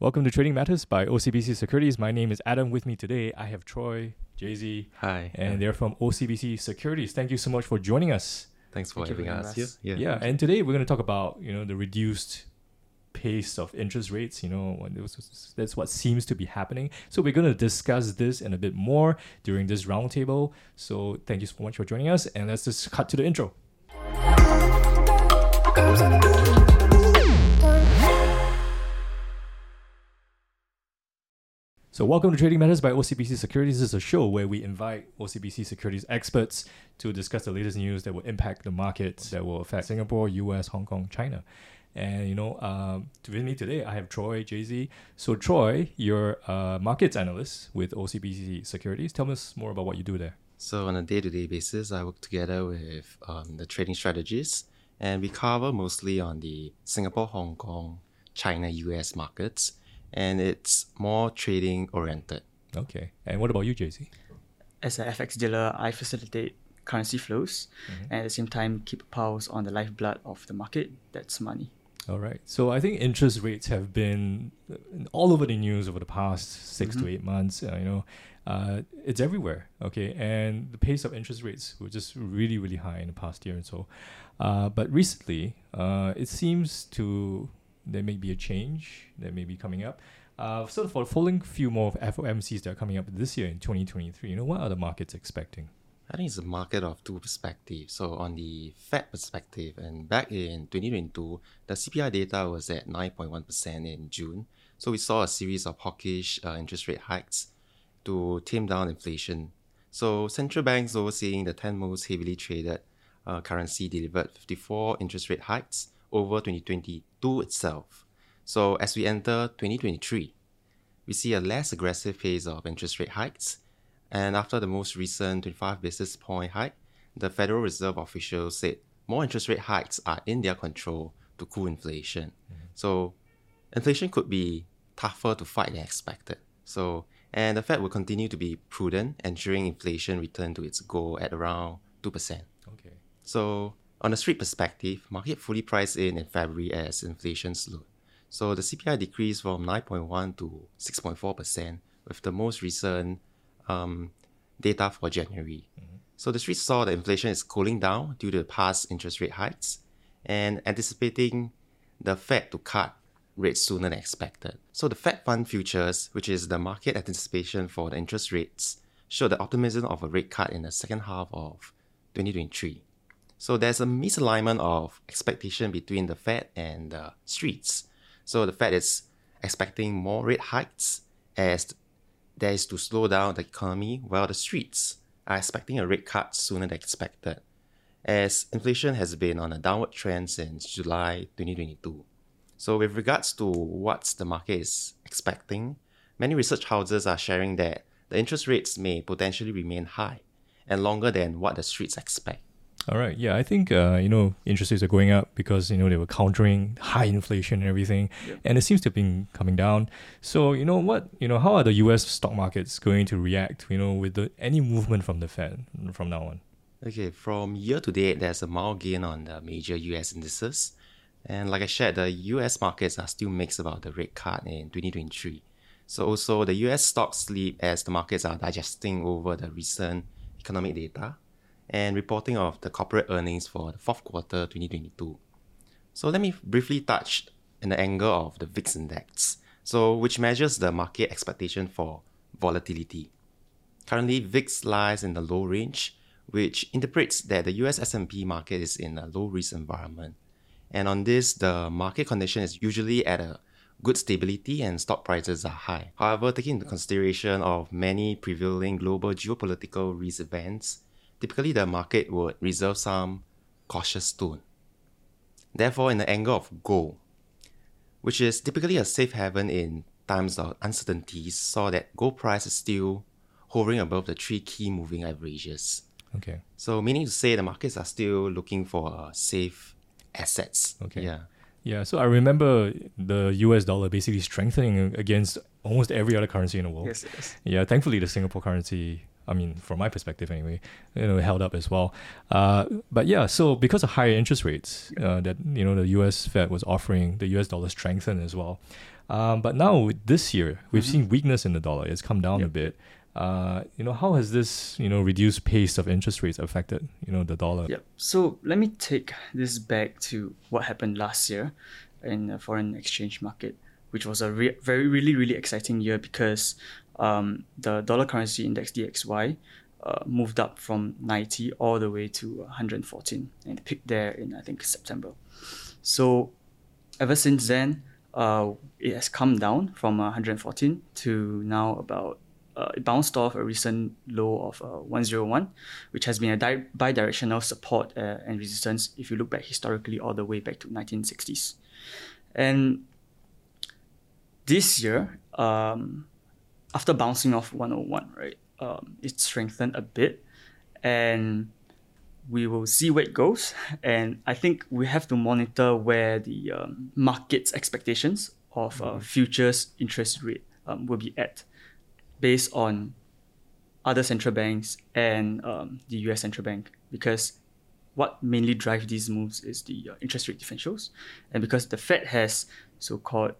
Welcome to Trading Matters by OCBC Securities. My name is Adam. With me today, I have Troy, Jayzee, Hi. and they're from OCBC Securities. Thank you so much for joining us. Thanks for Thank having us having here. Yeah. Yeah, and today we're going to talk about you know the reduced pace of interest rates. You know, when it was- that's what seems to be happening. So we're going to discuss this and a bit more during this roundtable. So thank you so much for joining us, and let's just cut to the intro. So, welcome to Trading Matters by OCBC Securities. This is a show where we invite OCBC Securities experts to discuss the latest news that will impact the markets that will affect Singapore, US, Hong Kong, China. And you know, um, with me today, I have Troy Jayzee. So, Troy, you're a markets analyst with OCBC Securities. Tell us more about what you do there. So on a day-to-day basis, I work together with um, the trading strategists, and we cover mostly on the Singapore, Hong Kong, China, US markets, and it's more trading oriented. Okay. And what about you, Jayzee? As an FX dealer, I facilitate currency flows and at the same time keep a pulse on the lifeblood of the market. That's money. All right. So I think interest rates have been uh, all over the news over the past 6 to eight months. Uh, you know, uh, it's everywhere. Okay, and the pace of interest rates were just really, really high in the past year and so. Uh, but recently, uh, it seems to there may be a change that may be coming up. Uh, so for the following few more FOMCs that are coming up this year in 2023, you know, what are the markets expecting? I think it's a market of two perspectives. So on the Fed perspective, and back in 2022, the CPI data was at 9.1% in June. So we saw a series of hawkish uh, interest rate hikes to tame down inflation. So central banks overseeing the 10 most heavily traded uh, currency delivered 54 interest rate hikes over 2022 itself. So as we enter 2023, we see a less aggressive phase of interest rate hikes. And after the most recent 25 basis point hike, the Federal Reserve officials said more interest rate hikes are in their control to cool inflation. Mm-hmm. So inflation could be tougher to fight than expected. So and the Fed will continue to be prudent, ensuring inflation return to its goal at around 2%. Okay. So, on the street perspective, market fully priced in in February as inflation slowed. So the CPI decreased from 9.1 to 6.4%, with the most recent um, data for January. So the street saw that inflation is cooling down due to past interest rate hikes and anticipating the Fed to cut rates sooner than expected. So the Fed fund futures, which is the market anticipation for the interest rates, show the optimism of a rate cut in the second half of 2023. So there's a misalignment of expectation between the Fed and the streets. So the Fed is expecting more rate hikes as there is to slow down the economy, while the streets are expecting a rate cut sooner than expected, as inflation has been on a downward trend since July 2022. So with regards to what the market is expecting, many research houses are sharing that the interest rates may potentially remain high and longer than what the streets expect. All right. Yeah, I think uh, you know interest rates are going up because you know they were countering high inflation and everything, and it seems to have been coming down. So you know what you know how are the U.S. stock markets going to react? You know with the, any movement from the Fed from now on. Okay, from year to date, there's a mild gain on the major US indices. And like I shared, the US markets are still mixed about the rate cut in 2023. So also the US stocks sleep as the markets are digesting over the recent economic data and reporting of the corporate earnings for the fourth quarter 2022. So let me briefly touch in the angle of the VIX index, so which measures the market expectation for volatility. Currently, VIX lies in the low range, which interprets that the US S&P market is in a low risk environment. And on this, the market condition is usually at a good stability and stock prices are high. However, taking into consideration of many prevailing global geopolitical risk events, typically the market would reserve some cautious tone. Therefore, in the angle of gold, which is typically a safe haven in times of uncertainties, saw that gold price is still hovering above the three key moving averages. Okay. So, meaning to say the markets are still looking for uh, safe assets. Okay. Yeah. Yeah. So I remember the U.S. dollar basically strengthening against almost every other currency in the world. Yes, yes. Yeah, thankfully the Singapore currency, I mean, from my perspective anyway, you know, held up as well. Uh, but yeah, so because of higher interest rates uh, that you know the U.S. Fed was offering, the U.S. dollar strengthened as well. Um, but now this year, we've seen weakness in the dollar. It's come down a bit. Uh, you know, how has this you know reduced pace of interest rates affected you know the dollar? Yep. So let me take this back to what happened last year in the foreign exchange market, which was a re- very, really, really exciting year because um, the dollar currency index DXY uh, moved up from 90 all the way to 114 and peaked there in, I think, September. So ever since then, uh, it has come down from uh, 114 to now about uh, it bounced off a recent low of uh, 101, which has been a di- bi-directional support uh, and resistance if you look back historically all the way back to 1960s. And this year, um, after bouncing off 101, right, um, it strengthened a bit, and we will see where it goes. And I think we have to monitor where the um, market's expectations of uh, futures interest rate um, will be at, based on other central banks and um, the U.S. central bank, because what mainly drives these moves is the uh, interest rate differentials, and because the Fed has so-called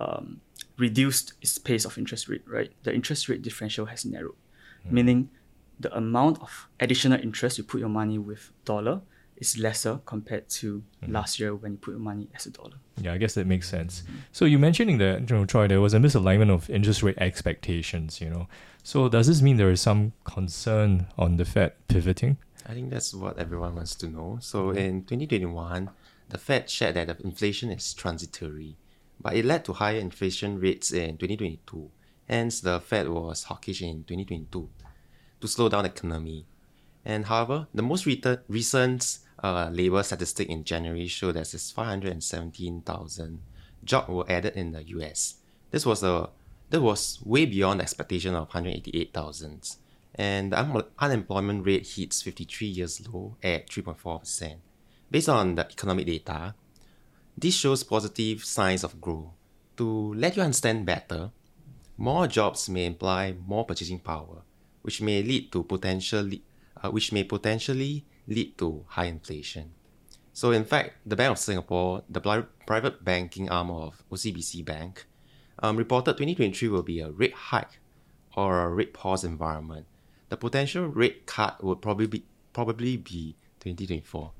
um, reduced its pace of interest rate, right? The interest rate differential has narrowed, hmm. meaning the amount of additional interest you put your money with dollar is lesser compared to hmm. last year when you put your money as a dollar. Yeah, I guess that makes sense. So you mentioning that, you know, Troy, there was a misalignment of interest rate expectations, you know. So does this mean there is some concern on the Fed pivoting? I think that's what everyone wants to know. So hmm. in 2021, the Fed shared that the inflation is transitory, but it led to higher inflation rates in 2022. Hence, the Fed was hawkish in 2022 to slow down the economy. And however, the most recent uh, labor statistic in January showed that there's 517,000 jobs were added in the US. This was a that was way beyond the expectation of 188,000. And the un- unemployment rate hits 53 years low at 3.4%. Based on the economic data, this shows positive signs of growth. To let you understand better, more jobs may imply more purchasing power, which may lead to potentially, uh, which may potentially lead to high inflation. So, in fact, the Bank of Singapore, the pri- private banking arm of OCBC Bank, um, reported 2023 will be a rate hike or a rate pause environment. The potential rate cut would probably be probably be 2024.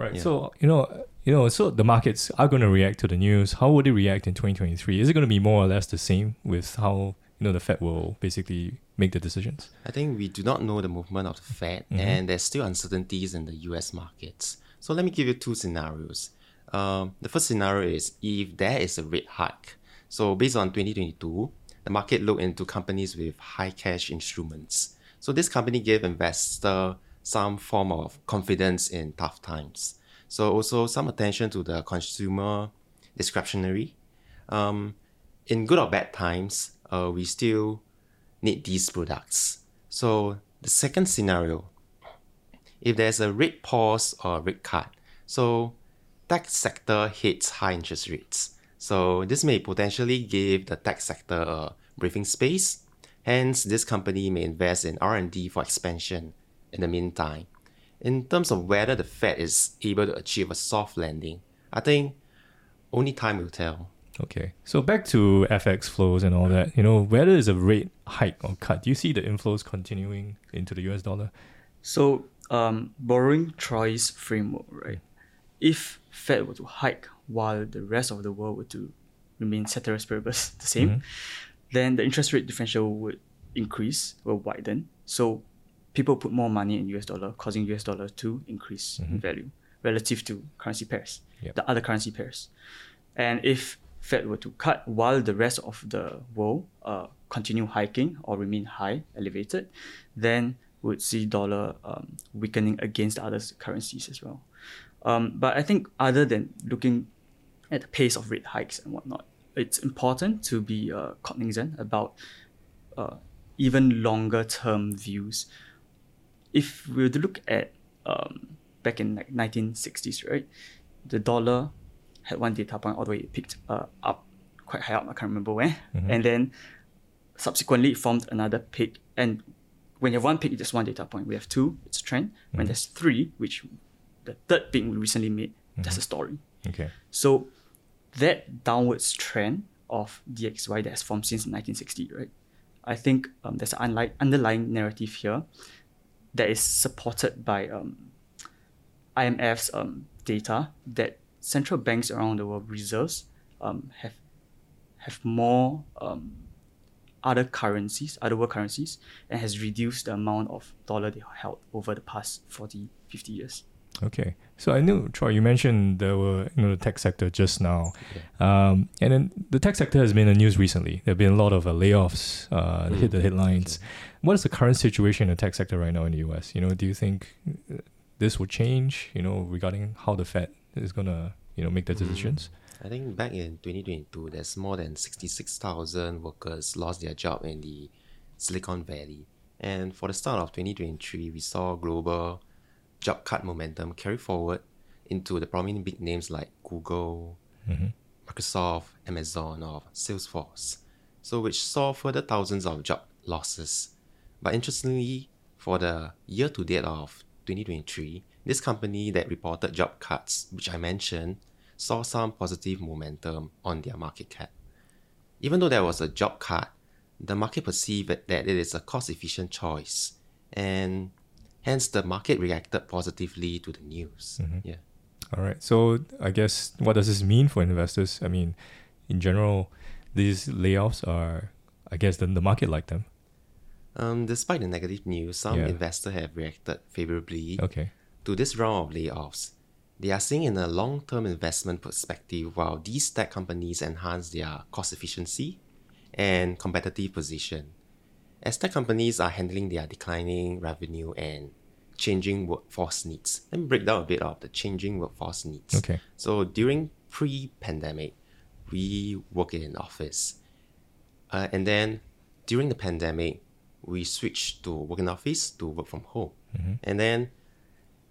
Right. Yeah. So you know, you know, so the markets are going to react to the news. How would they react in 2023? Is it going to be more or less the same with how you know the Fed will basically make the decisions? I think we do not know the movement of the Fed, and there's still uncertainties in the US markets. So let me give you two scenarios. Um, the first scenario is if there is a rate hike. So based on 2022, the market looked into companies with high cash instruments. So this company gave investor some form of confidence in tough times. So also some attention to the consumer discretionary. Um, in good or bad times, uh, we still need these products. So the second scenario, if there's a rate pause or rate cut, so tech sector hits high interest rates. So this may potentially give the tech sector a breathing space. Hence, this company may invest in R&D for expansion in the meantime. In terms of whether the Fed is able to achieve a soft landing, I think only time will tell. Okay. So back to FX flows and all that. You know, whether it's a rate hike or cut, do you see the inflows continuing into the US dollar? So, um, borrowing Troy's framework, right? If Fed were to hike while the rest of the world were to remain ceteris paribus the same, then the interest rate differential would increase, will widen. So, people put more money in US dollar, causing US dollar to increase in value relative to currency pairs, Yep. the other currency pairs. And if Fed were to cut while the rest of the world uh, continue hiking or remain high, elevated, then would see dollar um, weakening against other currencies as well. Um, but I think other than looking at the pace of rate hikes and whatnot, it's important to be uh, cognizant about uh, even longer term views. If we were to look at um, back in like 1960s, right, the dollar had one data point all the way it picked uh, up quite high up. I can't remember where, and then subsequently it formed another peak. And when you have one peak, it's just one data point. We have two, it's a trend. When there's three, which the third peak we recently made, that's a story. Okay. So that downwards trend of DXY that has formed since 1960, right? I think um, there's an unlike, underlying narrative here that is supported by um, IMF's um, data that central banks around the world reserves um, have have more um, other currencies, other world currencies, and has reduced the amount of dollar they held over the past 40, 50 years. Okay, so I knew Troy. You mentioned there were you know the tech sector just now, um, and then the tech sector has been in the news recently. There have been a lot of uh, layoffs uh, Mm. hit the headlines. What is the current situation in the tech sector right now in the U.S.? You know, do you think uh, this will change? You know, regarding how the Fed is gonna you know make the Mm. decisions? I think back in 2022, there's more than 66,000 workers lost their job in the Silicon Valley. And for the start of 2023, we saw global job cut momentum carry forward into the prominent big names like Google, mm-hmm. Microsoft, Amazon, or Salesforce. So, which saw further thousands of job losses. But interestingly, for the year to date of 2023, this company that reported job cuts, which I mentioned, saw some positive momentum on their market cap. Even though there was a job cut, the market perceived that it is a cost efficient choice, and hence the market reacted positively to the news. Yeah. All right. So I guess what does this mean for investors? I mean, in general, these layoffs are, I guess, the, the market like them. Um, despite the negative news, some Yeah. investors have reacted favorably Okay. to this round of layoffs. They are seeing in a long term investment perspective while these tech companies enhance their cost efficiency and competitive position. As tech companies are handling their declining revenue and changing workforce needs, let me break down a bit of the changing workforce needs. Okay. So during pre-pandemic, we work in an office, uh, and then during the pandemic, we switched to work in office to work from home, and then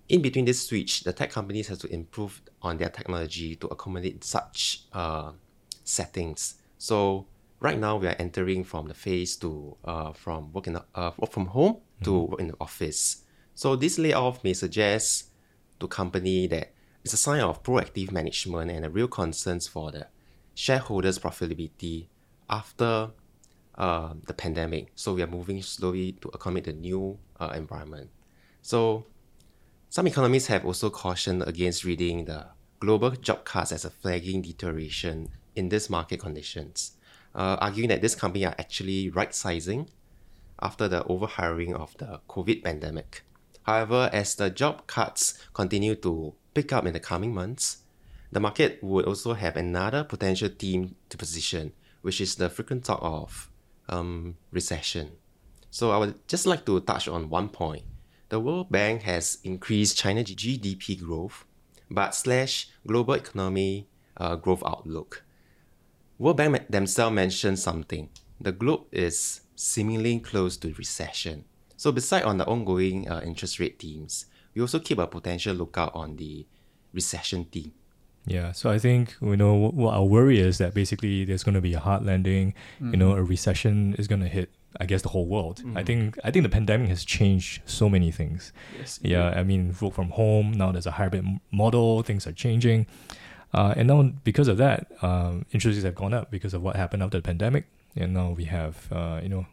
in between this switch, the tech companies have to improve on their technology to accommodate such uh, settings. So right now we are entering from the phase to uh, from work in the, uh, work from home to work in the office. So this layoff may suggest to company that it's a sign of proactive management and a real concerns for the shareholders' profitability after uh, the pandemic. So we are moving slowly to accommodate the new uh, environment. So some economists have also cautioned against reading the global job cuts as a flagging deterioration in these market conditions, uh, arguing that this company are actually right sizing after the overhiring of the COVID pandemic. However, as the job cuts continue to pick up in the coming months, the market would also have another potential theme to position, which is the frequent talk of um, recession. So I would just like to touch on one point. The World Bank has increased China's GDP growth, but slash global economy uh, growth outlook. World Bank themselves mentioned something. The globe is seemingly close to recession. So beside on the ongoing uh, interest rate themes, we also keep a potential lookout on the recession theme. Yeah, so I think you know what, what our worry is that basically there's going to be a hard landing. You know, a recession is going to hit. I guess the whole world. I think I think the pandemic has changed so many things. Yes. Yeah, I mean, work from home now. There's a hybrid model. Things are changing, uh, and now because of that, um, interest rates have gone up because of what happened after the pandemic, and now we have uh, you know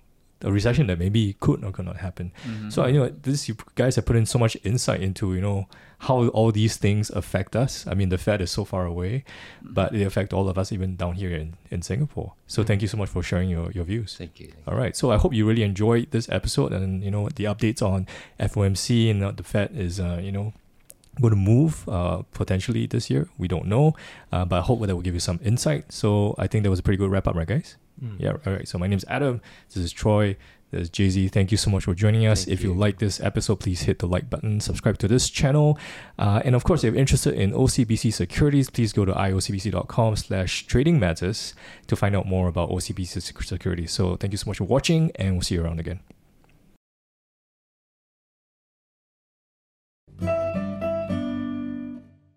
a recession that maybe could or could not happen. So I know this you guys have put in so much insight into you know how all these things affect us. I mean, the Fed is so far away, but they affect all of us even down here in, in Singapore. So thank you so much for sharing your, your views. Thank you. All right. So I hope you really enjoyed this episode and you know the updates on FOMC and the Fed is uh, you know going to move uh, potentially this year. We don't know, uh, but I hope that will give you some insight. So I think that was a pretty good wrap up, right, guys? Yeah. All right. So my name is Adam. This is Troy. This is Jayzee. Thank you so much for joining us. Thank if you. you. like this episode, please hit the like button, subscribe to this channel, uh, and of course, if you're interested in OCBC securities, please go to iocbc.com/slash trading matters to find out more about OCBC securities. So thank you so much for watching, and we'll see you around again.